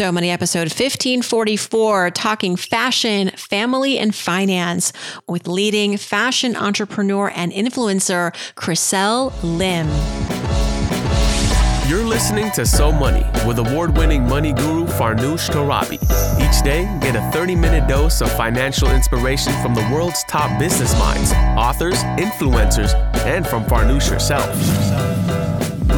So Money episode 1544, talking fashion, family, and finance with leading fashion entrepreneur and influencer, Chriselle Lim. You're listening to So Money with award winning money guru Farnoosh Torabi. Each day, get a 30 minute dose of financial inspiration from the world's top business minds, authors, influencers, and from Farnoosh herself.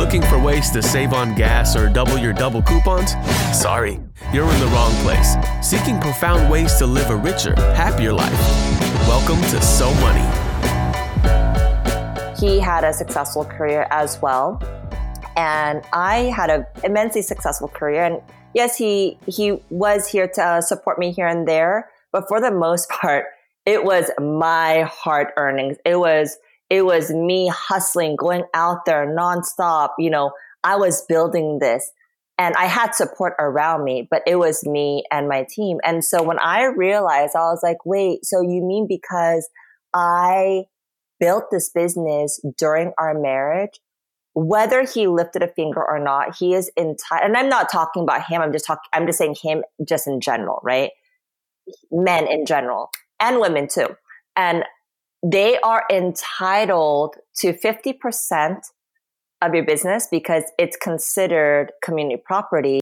Looking for ways to save on gas or double your double coupons? Sorry, you're in the wrong place. Seeking profound ways to live a richer, happier life. Welcome to So Money. He had a successful career as well and I had an immensely successful career. And yes, he he was here to uh, support me here and there, but for the most part, it was my hard earnings. It was it was me hustling, going out there nonstop. You know, I was building this. And I had support around me, but it was me and my team. And so when I realized, I was like, wait, so you mean because I built this business during our marriage whether he lifted a finger or not, he is entitled. And I'm not talking about him. I'm just talking, I'm just saying him just in general, right? Men in general and women too. And they are entitled to 50% of your business because it's considered community property.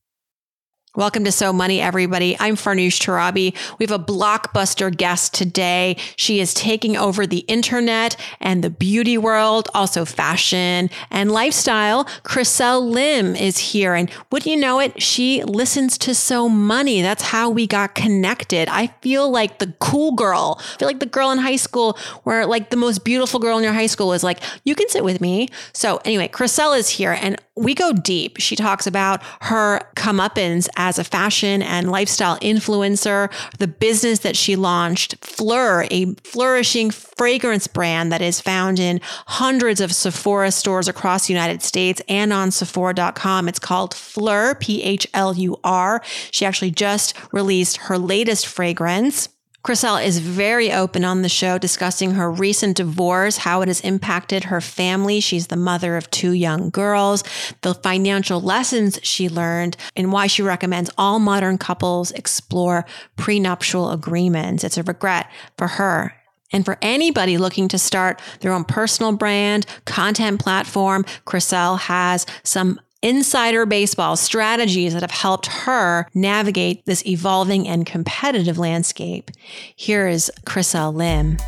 Welcome to So Money, everybody. I'm Farnoosh Torabi. We have a blockbuster guest today. She is taking over the internet and the beauty world, also fashion and lifestyle. Chriselle Lim is here. And would you know it? She listens to So Money. That's how we got connected. I feel like the cool girl. I feel like the girl in high school where like the most beautiful girl in your high school is like, you can sit with me. So anyway, Chriselle is here and we go deep. She talks about her comeuppance as a fashion and lifestyle influencer, the business that she launched, Phlur, a flourishing fragrance brand that is found in hundreds of Sephora stores across the United States and on Sephora.com. It's called Phlur, P H L U R. She actually just released her latest fragrance. Chriselle is very open on the show discussing her recent divorce, how it has impacted her family. She's the mother of two young girls, the financial lessons she learned, and why she recommends all modern couples explore prenuptial agreements. It's a regret for her and for anybody looking to start their own personal brand, content platform, Chriselle has some insider baseball strategies that have helped her navigate this evolving and competitive landscape. Here is Chriselle Lim.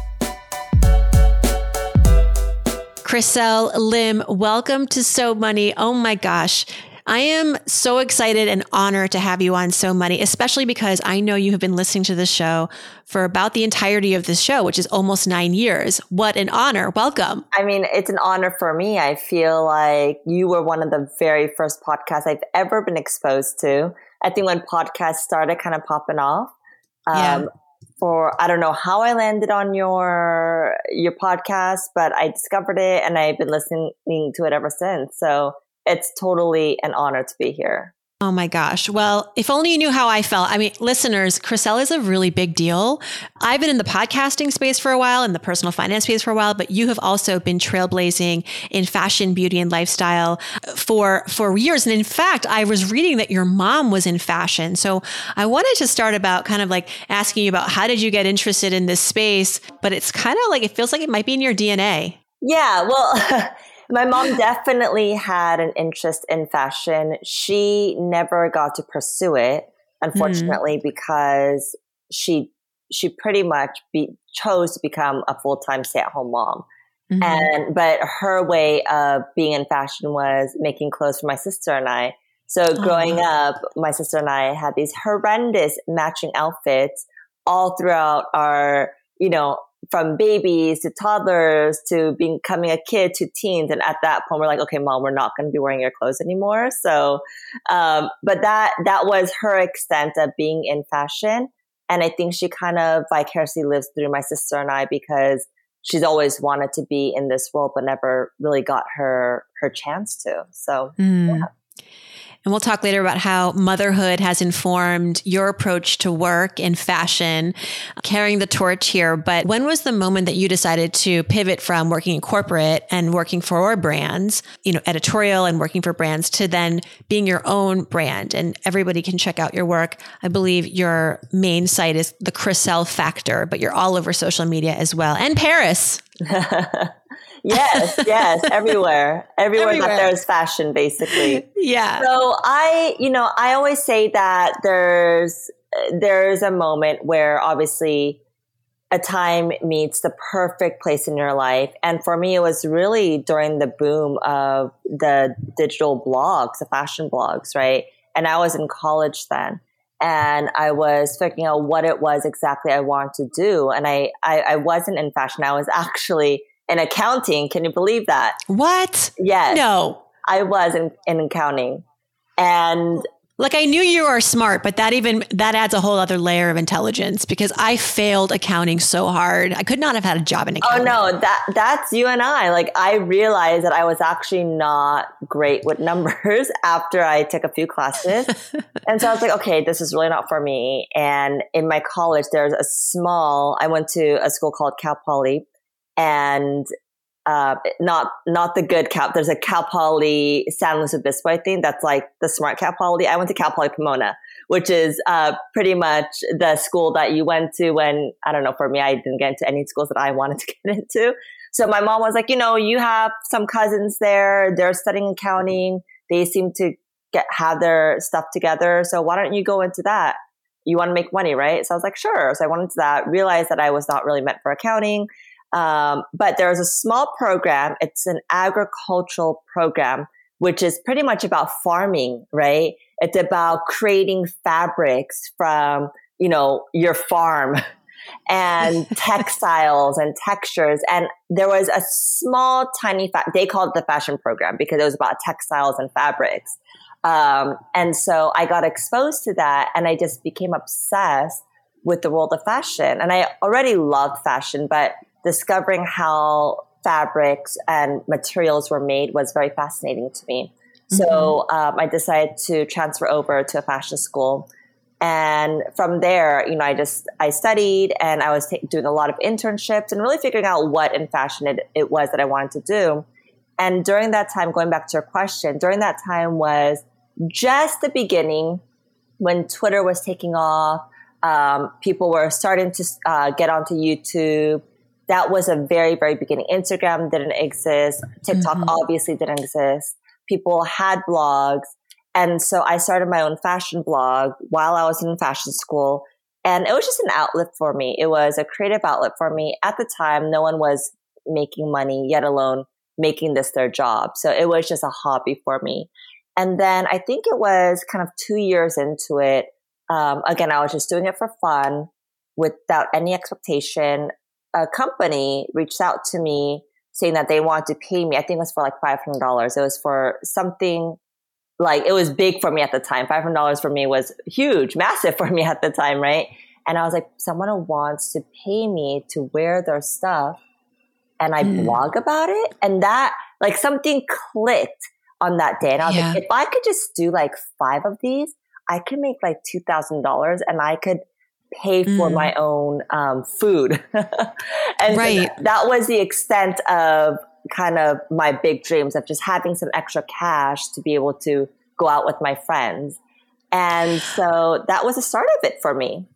Chriselle Lim, welcome to So Money. Oh my gosh. I am so excited and honored to have you on So Money, especially because I know you have been listening to the show for about the entirety of this show, which is almost nine years. What an honor. Welcome. I mean, it's an honor for me. I feel like you were one of the very first podcasts I've ever been exposed to. I think when podcasts started kind of popping off. Um, yeah. For I don't know how I landed on your your podcast, but I discovered it and I've been listening to it ever since. So it's totally an honor to be here. Oh my gosh. Well, if only you knew how I felt. I mean, listeners, Chriselle is a really big deal. I've been in the podcasting space for a while, in the personal finance space for a while, but you have also been trailblazing in fashion, beauty, and lifestyle for, for years. And in fact, I was reading that your mom was in fashion. So I wanted to start about kind of like asking you about how did you get interested in this space? But it's kind of like, it feels like it might be in your DNA. Yeah. Well, My mom definitely had an interest in fashion. She never got to pursue it, unfortunately, mm. because she she pretty much be, chose to become a full time stay at home mom. Mm-hmm. And but her way of being in fashion was making clothes for my sister and I. So oh, growing up, my sister and I had these horrendous matching outfits all throughout our, you know, from babies to toddlers to becoming a kid to teens. And at that point, we're like, okay, mom, we're not going to be wearing your clothes anymore. So, um, but that, that was her extent of being in fashion. And I think she kind of vicariously lives through my sister and I because she's always wanted to be in this world, but never really got her, her chance to. So, mm. yeah. And we'll talk later about how motherhood has informed your approach to work in fashion, carrying the torch here. But when was the moment that you decided to pivot from working in corporate and working for brands, you know, editorial and working for brands to then being your own brand? And everybody can check out your work. I believe your main site is the Chriselle Factor, but you're all over social media as well and Paris. yes, yes, everywhere. everywhere. Everywhere that there's fashion, basically. Yeah. So I, you know, I always say that there's there's a moment where obviously a time meets the perfect place in your life. And for me, it was really during the boom of the digital blogs, the fashion blogs, right? And I was in college then. And I was figuring out what it was exactly I wanted to do. And I, I, I wasn't in fashion. I was actually in accounting. Can you believe that? What? Yes. No. I was in, in accounting. And like I knew you are smart, but that even that adds a whole other layer of intelligence because I failed accounting so hard. I could not have had a job in oh, accounting. Oh no, that that's you and I. Like I realized that I was actually not great with numbers after I took a few classes. and so I was like, okay, this is really not for me. And in my college there's a small I went to a school called Cal Poly and uh, not not the good Cal. There's a Cal Poly San Luis Obispo, I think that's like the smart Cal Poly. I went to Cal Poly Pomona, which is uh, pretty much the school that you went to when I don't know. For me, I didn't get into any schools that I wanted to get into. So my mom was like, you know, you have some cousins there. They're studying accounting. They seem to get have their stuff together. So why don't you go into that? You want to make money, right? So I was like, sure. So I went into that. Realized that I was not really meant for accounting um, but there's a small program. It's an agricultural program, which is pretty much about farming, right? It's about creating fabrics from, you know, your farm and textiles and textures. And there was a small, tiny, fa- they called it the fashion program because it was about textiles and fabrics. Um, and so I got exposed to that and I just became obsessed with the world of fashion. And I already loved fashion, but discovering how fabrics and materials were made was very fascinating to me. Mm-hmm. So um, I decided to transfer over to a fashion school. And from there, you know, I just, I studied and I was t- doing a lot of internships and really figuring out what in fashion it, it was that I wanted to do. And during that time, going back to your question, during that time was just the beginning when Twitter was taking off. Um, people were starting to uh, get onto YouTube that was a very, very beginning. Instagram didn't exist. TikTok mm-hmm. obviously didn't exist. People had blogs. And so I started my own fashion blog while I was in fashion school. And it was just an outlet for me. It was a creative outlet for me. At the time, no one was making money, yet alone making this their job. So it was just a hobby for me. And then I think it was kind of two years into it. Um, again, I was just doing it for fun without any expectation a company reached out to me saying that they want to pay me. I think it was for like $500. It was for something like it was big for me at the time. $500 for me was huge, massive for me at the time, right? And I was like, someone wants to pay me to wear their stuff and I mm. blog about it. And that, like, something clicked on that day. And I was yeah. like, if I could just do like five of these, I could make like $2,000 and I could pay for mm. my own um, food. and right. So that, that was the extent of kind of my big dreams of just having some extra cash to be able to go out with my friends. And so that was the start of it for me.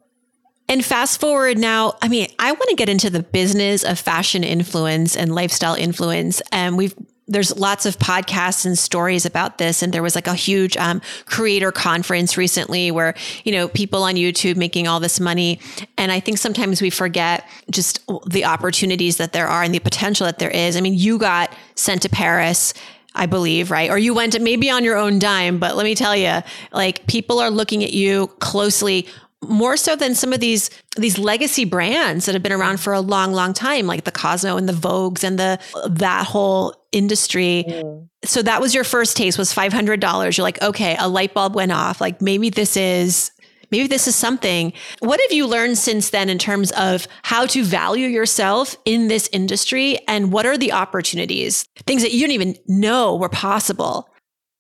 And fast forward now, I mean, I want to get into the business of fashion influence and lifestyle influence. And we've there's lots of podcasts and stories about this. And there was like a huge um, creator conference recently where, you know, people on YouTube making all this money. And I think sometimes we forget just the opportunities that there are and the potential that there is. I mean, you got sent to Paris. I believe, right? Or you went maybe on your own dime, but let me tell you, like people are looking at you closely more so than some of these these legacy brands that have been around for a long long time like the Cosmo and the Vogues and the that whole industry. Mm. So that was your first taste was $500. You're like, "Okay, a light bulb went off. Like maybe this is maybe this is something. What have you learned since then in terms of how to value yourself in this industry and what are the opportunities? Things that you didn't even know were possible.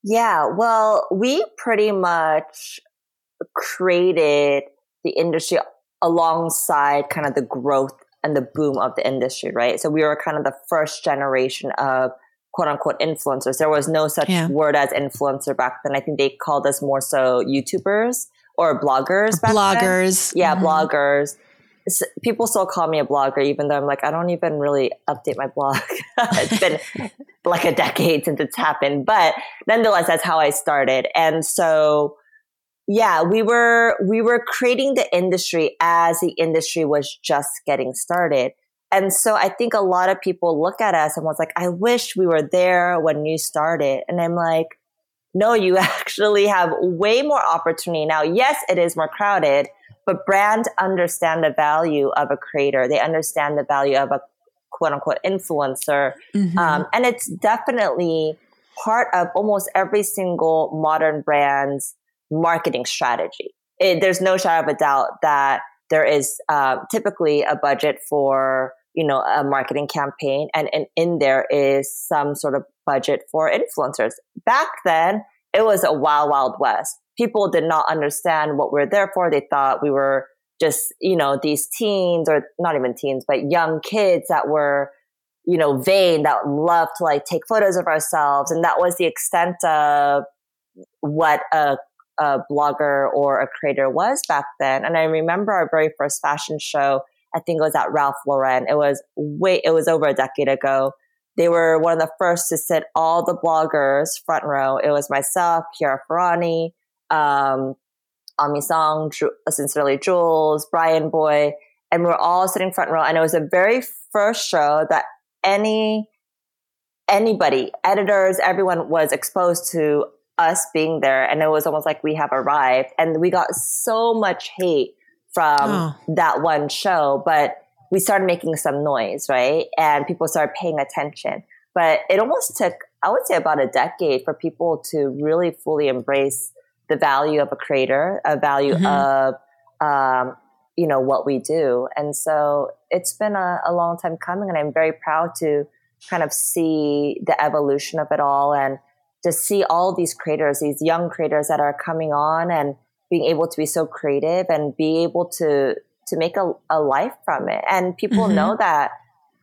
Yeah, well, we pretty much created the industry alongside kind of the growth and the boom of the industry, right? So we were kind of the first generation of quote unquote influencers. There was no such yeah. word as influencer back then. I think they called us more so YouTubers or bloggers. bloggers. Then. Yeah, mm-hmm. bloggers. People still call me a blogger, even though I'm like, I don't even really update my blog. it's been like a decade since it's happened. But nonetheless, that's how I started. And so, yeah, we were, we were creating the industry as the industry was just getting started. And so I think a lot of people look at us and was like, I wish we were there when you started. And I'm like, no, you actually have way more opportunity now. Yes, it is more crowded, but brands understand the value of a creator. They understand the value of a quote unquote influencer. Mm-hmm. Um, and it's definitely part of almost every single modern brand's marketing strategy. It, there's no shadow of a doubt that there is uh, typically a budget for you know a marketing campaign and, and in there is some sort of budget for influencers. Back then it was a wild wild west. People did not understand what we we're there for. They thought we were just you know these teens or not even teens but young kids that were you know vain that loved to like take photos of ourselves. And that was the extent of what a a blogger or a creator was back then. And I remember our very first fashion show, I think it was at Ralph Lauren. It was way, it was over a decade ago. They were one of the first to sit all the bloggers front row. It was myself, Chiara Ferragni, um, Aimee Song, Sincerely Jules, Bryanboy, and we're all sitting front row. And it was the very first show that any anybody, editors, everyone was exposed to us being there and it was almost like we have arrived and we got so much hate from oh. that one show but we started making some noise right and people started paying attention but it almost took i would say about a decade for people to really fully embrace the value of a creator a value mm-hmm. of um, you know what we do and so it's been a, a long time coming and i'm very proud to kind of see the evolution of it all and to see all these creators, these young creators that are coming on and being able to be so creative and be able to to make a, a life from it. And people mm-hmm. know that,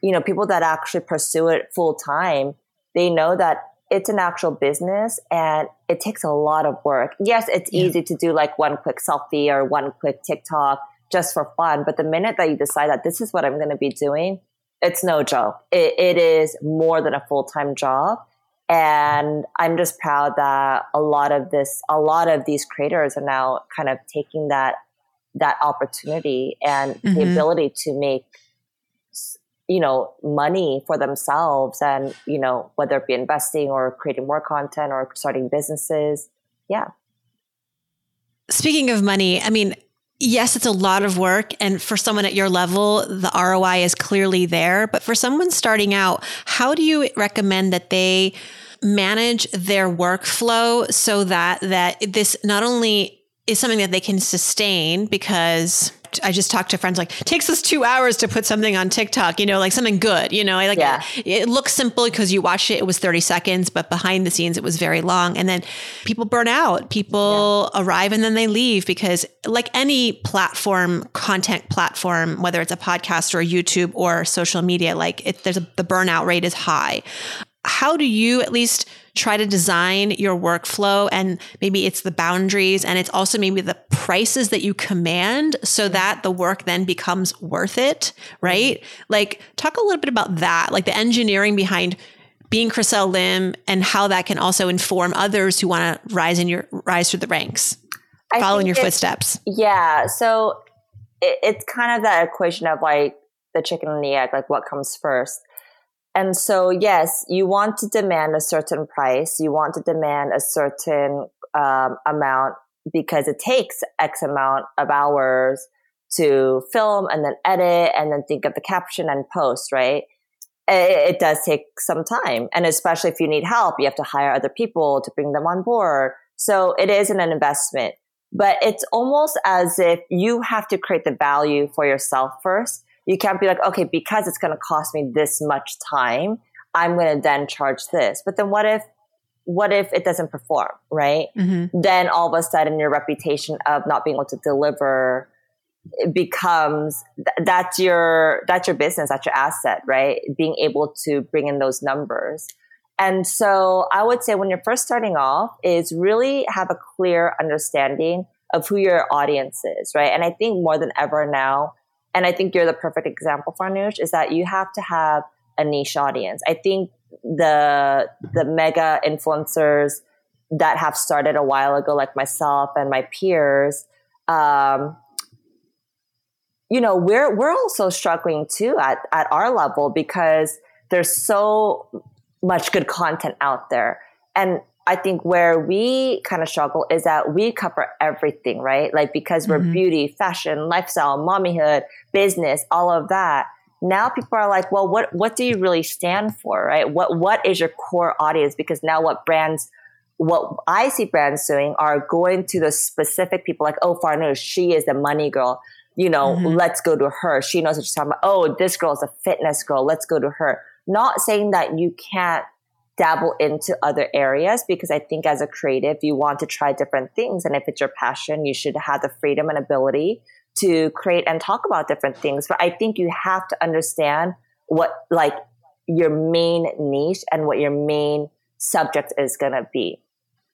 you know, people that actually pursue it full time, they know that it's an actual business and it takes a lot of work. Yes, it's yeah. easy to do like one quick selfie or one quick TikTok just for fun. But the minute that you decide that this is what I'm going to be doing, it's no joke. It, it is more than a full time job. And I'm just proud that a lot of this, a lot of these creators are now kind of taking that, that opportunity and mm-hmm. the ability to make, you know, money for themselves and, you know, whether it be investing or creating more content or starting businesses. Yeah. Speaking of money, I mean, yes, it's a lot of work. And for someone at your level, the ROI is clearly there. But for someone starting out, how do you recommend that they manage their workflow so that, that this not only is something that they can sustain because I just talked to friends like takes us two hours to put something on TikTok, you know, like something good, you know, like yeah. it, it looks simple because you watch it, it was 30 seconds, but behind the scenes, it was very long. And then people burn out, people yeah. arrive and then they leave because like any platform, content platform, whether it's a podcast or YouTube or social media, like it, there's a, the burnout rate is high how do you at least try to design your workflow and maybe it's the boundaries and it's also maybe the prices that you command so mm-hmm. that the work then becomes worth it mm-hmm. right? Like talk a little bit about that like the engineering behind being Chriselle Lim and how that can also inform others who want to rise in your rise through the ranks. Follow in your footsteps. Yeah so it, it's kind of that equation of like the chicken and the egg like what comes first and so, yes, you want to demand a certain price. You want to demand a certain um, amount because it takes X amount of hours to film and then edit and then think of the caption and post, right? It, it does take some time. And especially if you need help, you have to hire other people to bring them on board. So it is an investment, but it's almost as if you have to create the value for yourself first you can't be like, okay, because it's going to cost me this much time, I'm going to then charge this. But then what if what if it doesn't perform, right? Mm-hmm. Then all of a sudden your reputation of not being able to deliver becomes that's your that's your business, that's your asset, right? Being able to bring in those numbers. And so I would say when you're first starting off is really have a clear understanding of who your audience is, right? And I think more than ever now, and I think you're the perfect example, for Farnoosh, is that you have to have a niche audience. I think the the mega influencers that have started a while ago, like myself and my peers, um, you know, we're we're also struggling too at at our level because there's so much good content out there, and I think where we kind of struggle is that we cover everything, right? Like because we're mm-hmm. beauty, fashion, lifestyle, mommyhood, business, all of that now people are like, well, what what do you really stand for, right? What what is your core audience? Because now what brands what I see brands doing are going to the specific people like, oh, Farnoosh, she is the money girl. You know, mm-hmm. let's go to her. She knows what she's talking about. Oh, this girl is a fitness girl. Let's go to her. Not saying that you can't dabble into other areas because I think as a creative, you want to try different things. And if it's your passion, you should have the freedom and ability to create and talk about different things. But I think you have to understand what like your main niche and what your main subject is going to be.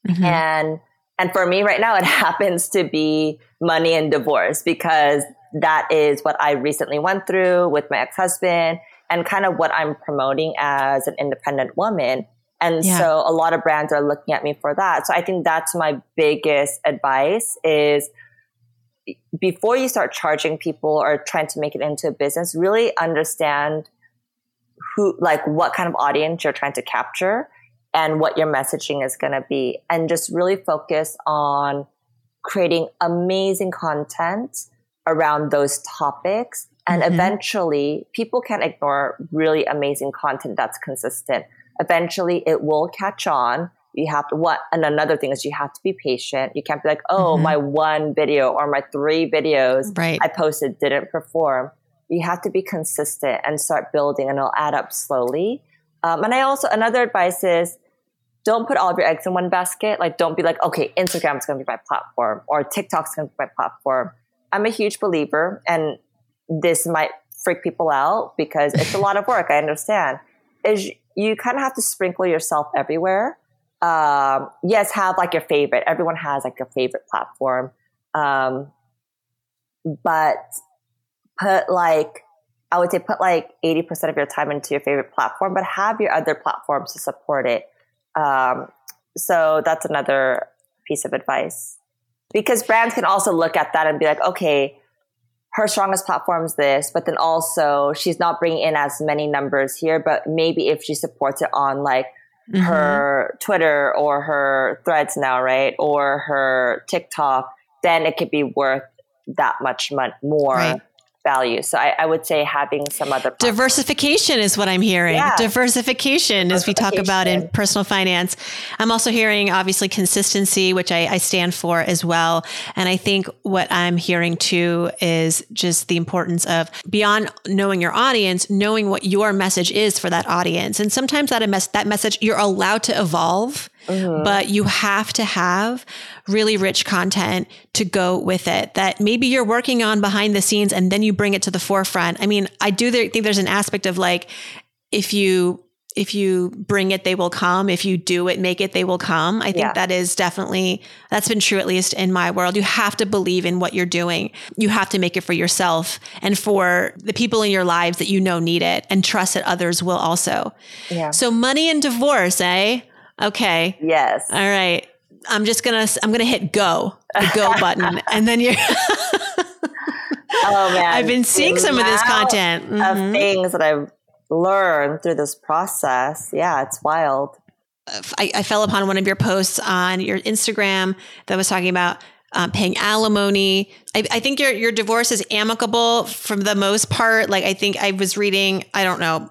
Mm-hmm. And and for me right now it happens to be money and divorce because that is what I recently went through with my ex-husband and kind of what I'm promoting as an independent woman. And yeah. so a lot of brands are looking at me for that. So I think that's my biggest advice is before you start charging people or trying to make it into a business, really understand who, like what kind of audience you're trying to capture and what your messaging is going to be. And just really focus on creating amazing content around those topics. And mm-hmm. eventually, people can ignore really amazing content that's consistent. Eventually, it will catch on you have to what and another thing is you have to be patient you can't be like oh mm-hmm. my one video or my three videos right. i posted didn't perform you have to be consistent and start building and it'll add up slowly um, and i also another advice is don't put all of your eggs in one basket like don't be like okay instagram's going to be my platform or tiktok's going to be my platform i'm a huge believer and this might freak people out because it's a lot of work i understand is you kind of have to sprinkle yourself everywhere um, yes, have like your favorite. Everyone has like a favorite platform. Um, but put like, I would say put like 80% of your time into your favorite platform, but have your other platforms to support it. Um, so that's another piece of advice. Because brands can also look at that and be like, okay, her strongest platform is this, but then also she's not bringing in as many numbers here, but maybe if she supports it on like mm-hmm. her Twitter or her threads now, right? Or her TikTok, then it could be worth that much more right value. So I, I, would say having some other diversification is what I'm hearing. Yeah. Diversification, diversification, as we talk about in personal finance. I'm also hearing obviously consistency, which I, I stand for as well. And I think what I'm hearing too is just the importance of beyond knowing your audience, knowing what your message is for that audience. And sometimes that mes- that message you're allowed to evolve Mm-hmm. But you have to have really rich content to go with it that maybe you're working on behind the scenes and then you bring it to the forefront. I mean, I do think there's an aspect of like, if you if you bring it, they will come. If you do it, make it, they will come. I think yeah. that is definitely, that's been true, at least in my world. You have to believe in what you're doing. You have to make it for yourself and for the people in your lives that you know need it and trust that others will also. Yeah. So money and divorce, eh? Okay. Yes. All right. I'm just gonna I'm gonna hit go the go button, and then you're. oh man! I've been seeing the some of this content mm-hmm. of things that I've learned through this process. Yeah, it's wild. I, I fell upon one of your posts on your Instagram that was talking about um, paying alimony. I, I, think your your divorce is amicable from the most part. Like I think I was reading, I don't know,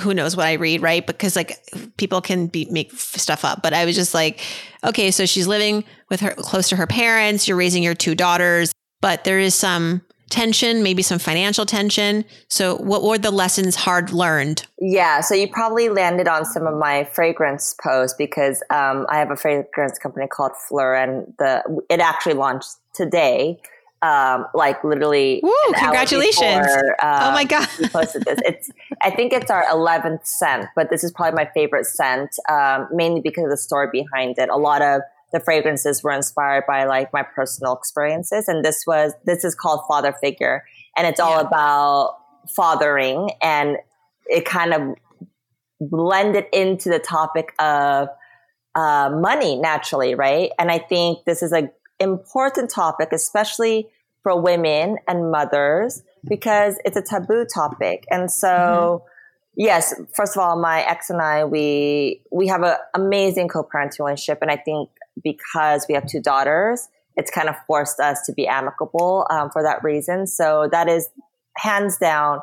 who knows what I read, right? Because like people can be make stuff up, but I was just like, okay, so she's living with her close to her parents. You're raising your two daughters, but there is some tension, maybe some financial tension. So, what were the lessons hard learned? Yeah, so you probably landed on some of my fragrance posts because um, I have a fragrance company called Phlur, and the it actually launched today. Um, like literally, Woo, congratulations! Before, oh my um, god, we posted this. It's I think it's our eleventh scent, but this is probably my favorite scent, um, mainly because of the story behind it. A lot of the fragrances were inspired by like my personal experiences. And this was, this is called Father Figure. And it's all yeah. about fathering and it kind of blended into the topic of uh, money naturally, right? And I think this is an important topic, especially for women and mothers, because it's a taboo topic. And so, mm-hmm. yes, first of all, my ex and I, we we have an amazing co-parenting relationship, and I think because we have two daughters, it's kind of forced us to be amicable um, for that reason. So that is hands down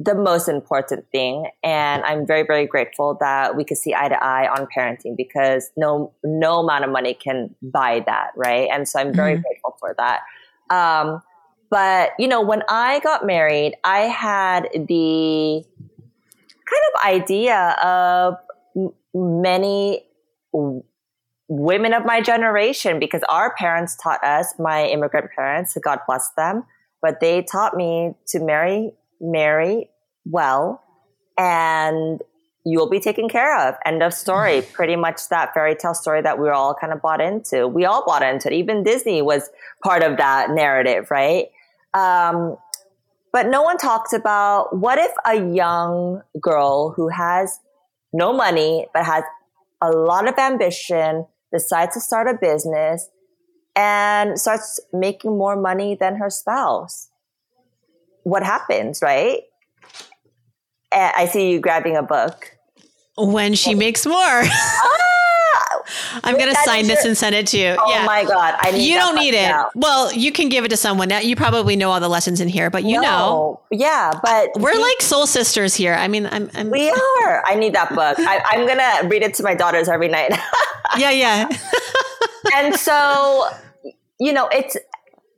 the most important thing. And I'm very, very grateful that we could see eye to eye on parenting because no, no amount of money can buy that. Right. And so I'm very mm-hmm. grateful for that. Um, but you know, when I got married, I had the kind of idea of many women of my generation because our parents taught us, my immigrant parents, God bless them, but they taught me to marry, marry well, and you'll be taken care of. End of story. Pretty much that fairy tale story that we were all kind of bought into. We all bought into it. Even Disney was part of that narrative, right? Um, but no one talks about what if a young girl who has no money but has a lot of ambition decides to start a business and starts making more money than her spouse. What happens, right? I see you grabbing a book. When she makes more. Oh, I'm going to sign this and send it to you. Oh yeah. my God. I You don't need it. Well, you can give it to someone. You probably know all the lessons in here, but you no. know. Yeah. But we're he, like soul sisters here. I mean, I'm, I'm we are. I need that book. I, I'm going to read it to my daughters every night. yeah. Yeah. and so, you know, it's,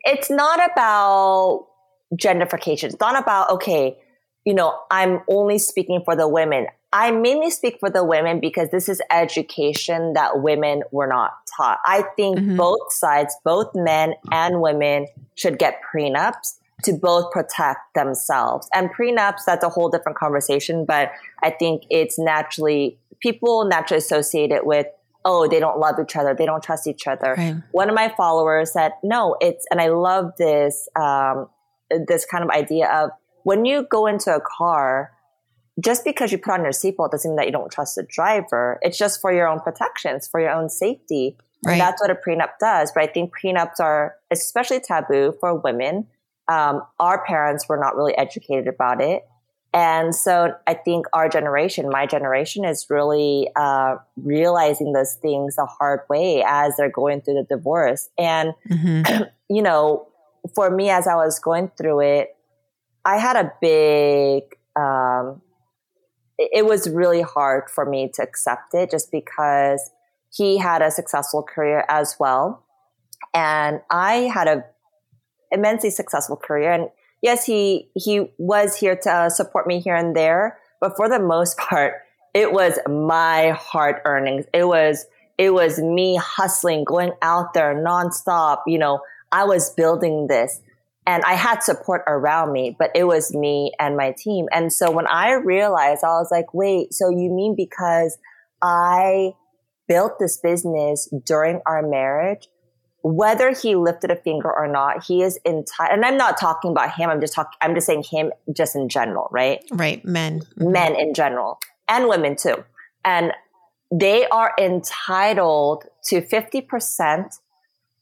it's not about gentrification. It's not about, okay, you know, I'm only speaking for the women. I mainly speak for the women because this is education that women were not taught. I think mm-hmm. both sides, both men and women should get prenups to both protect themselves. And prenups, that's a whole different conversation, but I think it's naturally, people naturally associate it with, oh, they don't love each other, they don't trust each other. Right. One of my followers said, no, it's, and I love this, um, this kind of idea of when you go into a car, just because you put on your seatbelt doesn't mean that you don't trust the driver. It's just for your own protection. It's for your own safety. Right. And that's what a prenup does. But I think prenups are especially taboo for women. Um, our parents were not really educated about it. And so I think our generation, my generation, is really uh, realizing those things the hard way as they're going through the divorce. And, mm-hmm. you know, for me, as I was going through it, I had a big um, it was really hard for me to accept it just because he had a successful career as well. And I had a immensely successful career. And yes, he, he was here to uh, support me here and there. But for the most part, it was my hard earnings. It was, it was me hustling, going out there nonstop. You know, I was building this and I had support around me, but it was me and my team. And so when I realized, I was like, wait, so you mean because I built this business during our marriage, whether he lifted a finger or not, he is entitled. And I'm not talking about him. I'm just talking, I'm just saying him just in general, right? Right. Men. Mm-hmm. Men in general and women too. And they are entitled to 50%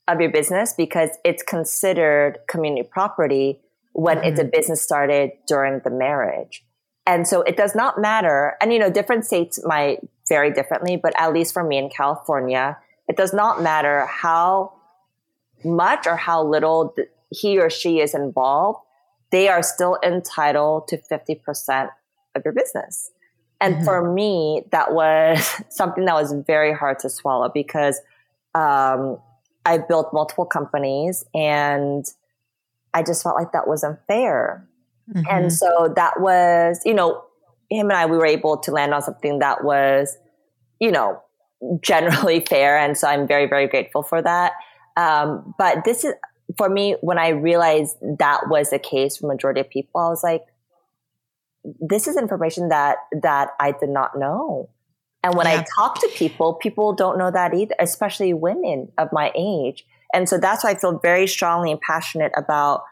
of your business because it's considered community property when mm-hmm. it's a mm-hmm. business started during the marriage. And so it does not matter. And, you know, different states might vary differently, but at least for me in California, it does not matter how much or how little he or she is involved. They are still entitled to 50% of your business. And mm-hmm. for me, that was something that was very hard to swallow because um, I've built multiple companies and I just felt like that was unfair. Mm-hmm. And so that was, you know, him and I, we were able to land on something that was, you know, generally fair. And so I'm very, very grateful for that. Um, but this is, for me, when I realized that was the case for majority of people, I was like, this is information that, that I did not know. And when yeah. I talk to people, people don't know that either, especially women of my age. And so that's why I feel very strongly and passionate about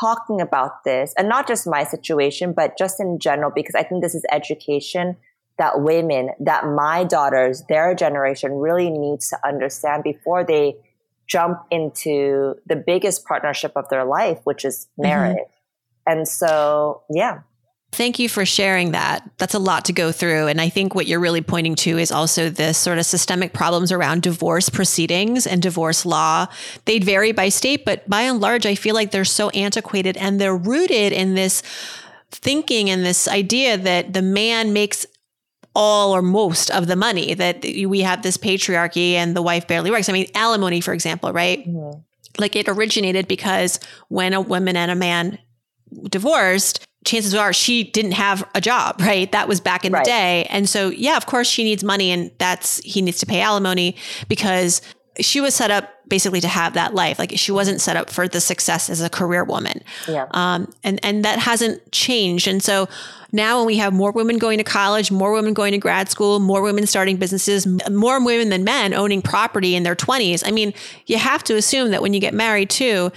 talking about this and not just my situation, but just in general, because I think this is education that women, that my daughters, their generation really needs to understand before they jump into the biggest partnership of their life, which is mm-hmm. marriage. Mm-hmm. And so, yeah. Thank you for sharing that. That's a lot to go through. And I think what you're really pointing to is also this sort of systemic problems around divorce proceedings and divorce law. They vary by state, but by and large, I feel like they're so antiquated and they're rooted in this thinking and this idea that the man makes all or most of the money, that we have this patriarchy and the wife barely works. I mean, alimony, for example, right? Mm-hmm. Like it originated because when a woman and a man divorced, chances are she didn't have a job, right? That was back in right. the day. And so, yeah, of course she needs money and that's, he needs to pay alimony because she was set up basically to have that life. Like she wasn't set up for the success as a career woman. Yeah. Um, and, and that hasn't changed. And so now when we have more women going to college, more women going to grad school, more women starting businesses, more women than men owning property in their 20s. I mean, you have to assume that when you get married too,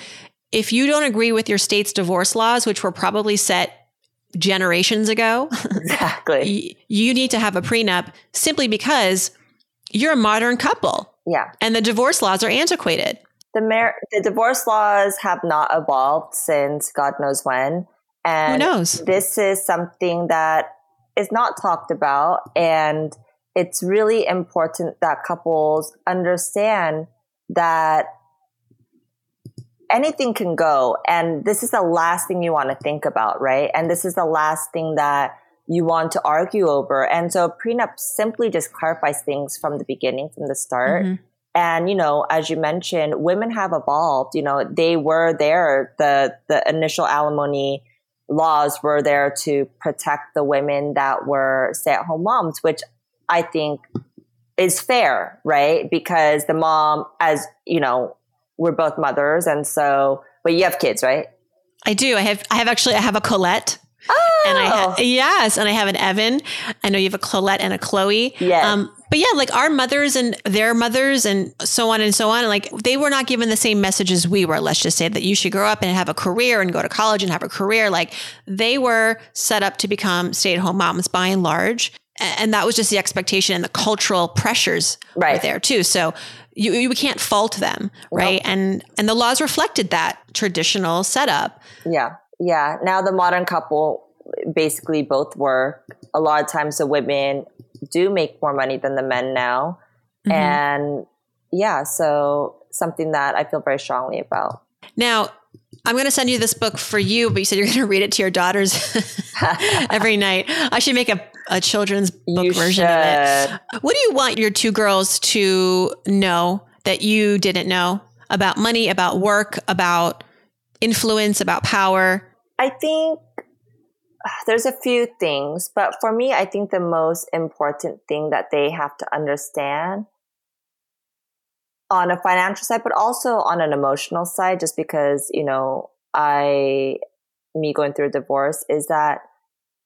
if you don't agree with your state's divorce laws, which were probably set generations ago, exactly, you need to have a prenup simply because you're a modern couple. Yeah. And the divorce laws are antiquated. The mar- the divorce laws have not evolved since God knows when. And Who knows? This is something that is not talked about and it's really important that couples understand that anything can go. And this is the last thing you want to think about, right? And this is the last thing that you want to argue over. And so prenup simply just clarifies things from the beginning, from the start. Mm-hmm. And, you know, as you mentioned, women have evolved, you know, they were there. The, the initial alimony laws were there to protect the women that were stay at home moms, which I think is fair, right? Because the mom, as you know, we're both mothers, and so but you have kids, right? I do. I have. I have actually. I have a Colette. Oh. And I ha- yes, and I have an Evan. I know you have a Colette and a Chloe. Yeah. Um, but yeah, like our mothers and their mothers and so on and so on, like they were not given the same messages we were. Let's just say that you should grow up and have a career and go to college and have a career. Like they were set up to become stay at home moms by and large. And that was just the expectation and the cultural pressures right there too. So you, you can't fault them, right? And and the laws reflected that traditional setup. Yeah, yeah. Now the modern couple basically both work. A lot of times the women do make more money than the men now, mm-hmm. and yeah, so something that I feel very strongly about. Now, I'm going to send you this book for you, but you said you're going to read it to your daughters every night. I should make a, a children's book you version should. of it. What do you want your two girls to know that you didn't know about money, about work, about influence, about power? I think uh, there's a few things, but for me, I think the most important thing that they have to understand on a financial side, but also on an emotional side, just because, you know, I, me going through a divorce is that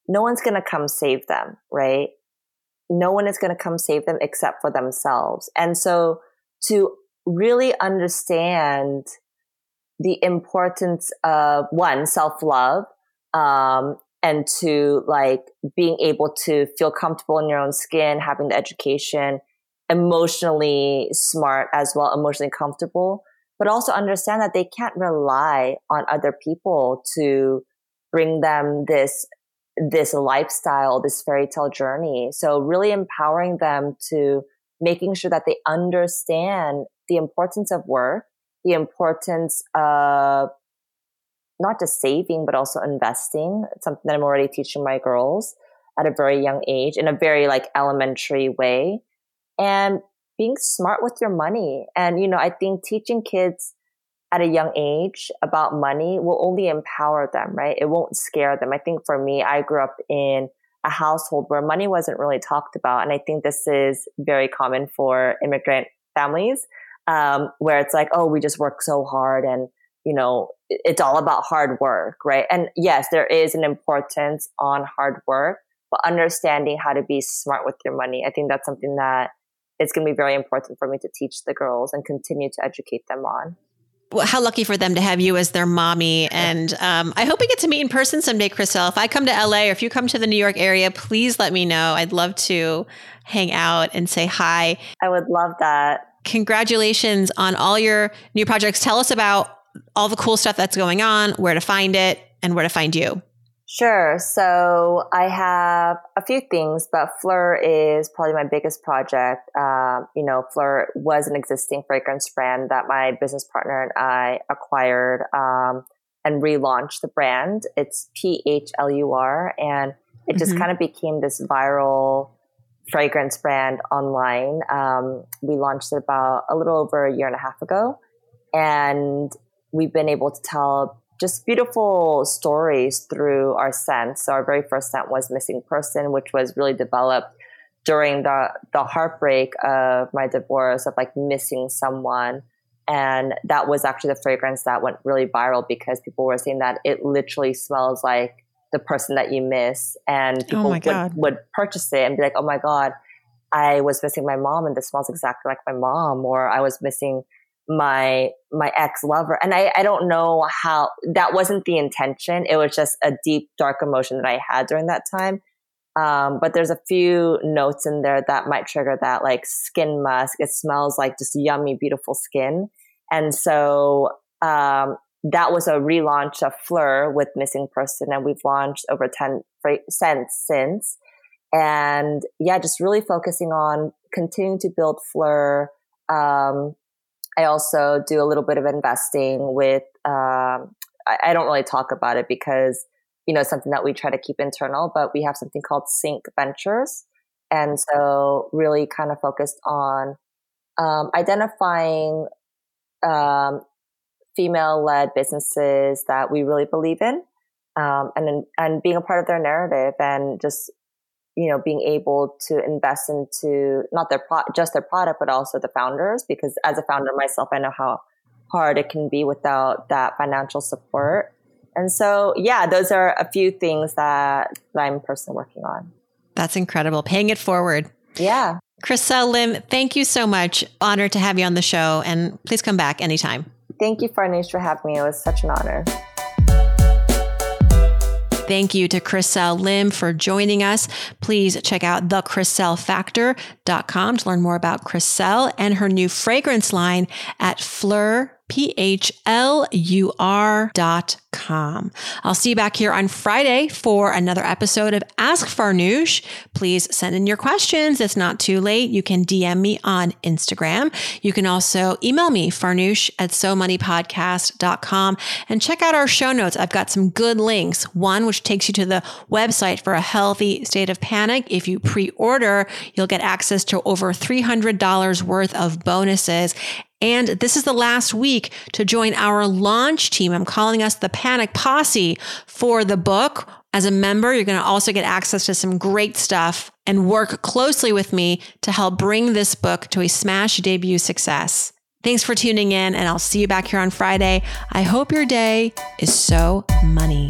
no one's going to come save them, right? No one is going to come save them except for themselves. And so to really understand the importance of one, self love, um, and to like being able to feel comfortable in your own skin, having the education, emotionally smart as well, emotionally comfortable, but also understand that they can't rely on other people to bring them this this lifestyle, this fairy tale journey. So really empowering them to making sure that they understand the importance of work, the importance of not just saving, but also investing. It's something that I'm already teaching my girls at a very young age in a very like elementary way and being smart with your money. And, you know, I think teaching kids at a young age about money will only empower them, right? It won't scare them. I think for me, I grew up in a household where money wasn't really talked about. And I think this is very common for immigrant families, um, where it's like, oh, we just work so hard and, you know, it's all about hard work, right? And yes, there is an importance on hard work, but understanding how to be smart with your money. I think that's something that is going to be very important for me to teach the girls and continue to educate them on well, how lucky for them to have you as their mommy. And um, I hope we get to meet in person someday, Chriselle. If I come to LA or if you come to the New York area, please let me know. I'd love to hang out and say hi. I would love that. Congratulations on all your new projects. Tell us about all the cool stuff that's going on, where to find it, and where to find you. Sure. So I have a few things, but Phlur is probably my biggest project. Um, you know, Phlur was an existing fragrance brand that my business partner and I acquired um, and relaunched the brand. It's P H L U R, and it just mm-hmm. kind of became this viral fragrance brand online. Um, we launched it about a little over a year and a half ago, and we've been able to tell just beautiful stories through our scents. So our very first scent was Missing Person, which was really developed during the the heartbreak of my divorce of like missing someone. And that was actually the fragrance that went really viral because people were saying that it literally smells like the person that you miss. And oh people oh would, would purchase it and be like, oh my God, I was missing my mom and this smells exactly like my mom. Or I was missing my my ex lover and I, I don't know how that wasn't the intention. It was just a deep dark emotion that i had during that time. Um, but there's a few notes in there that might trigger that like skin musk. It smells like just yummy beautiful skin. And so um, that was a relaunch of Phlur with missing person and we've launched over 10 scents since. And yeah just really focusing on continuing to build Phlur um, I also do a little bit of investing with, um, I, I, don't really talk about it because, you know, it's something that we try to keep internal, but we have something called Sync Ventures. And so really kind of focused on um, identifying um, female led businesses that we really believe in um, and, and being a part of their narrative and just you know, being able to invest into not their pro- just their product, but also the founders. Because as a founder myself, I know how hard it can be without that financial support. And so, yeah, those are a few things that, that I'm personally working on. That's incredible. Paying it forward. Yeah. Chriselle Lim, thank you so much. Honored to have you on the show. And please come back anytime. Thank you, Farnoosh, for having me. It was such an honor. Thank you to Chriselle Lim for joining us. Please check out thechrisellefactor.com to learn more about Chriselle and her new fragrance line at Phlur P-H-L-U-R dot com. I'll see you back here on Friday for another episode of Ask Farnoosh. Please send in your questions. It's not too late. You can DM me on Instagram. You can also email me, farnoosh at somoneypodcast.com and check out our show notes. I've got some good links. One, which takes you to the website for a healthy state of panic. If you pre-order, you'll get access to over $300 worth of bonuses and this is the last week to join our launch team. I'm calling us the Panic Posse for the book. As a member, you're going to also get access to some great stuff and work closely with me to help bring this book to a smash debut success. Thanks for tuning in, and I'll see you back here on Friday. I hope your day is so money.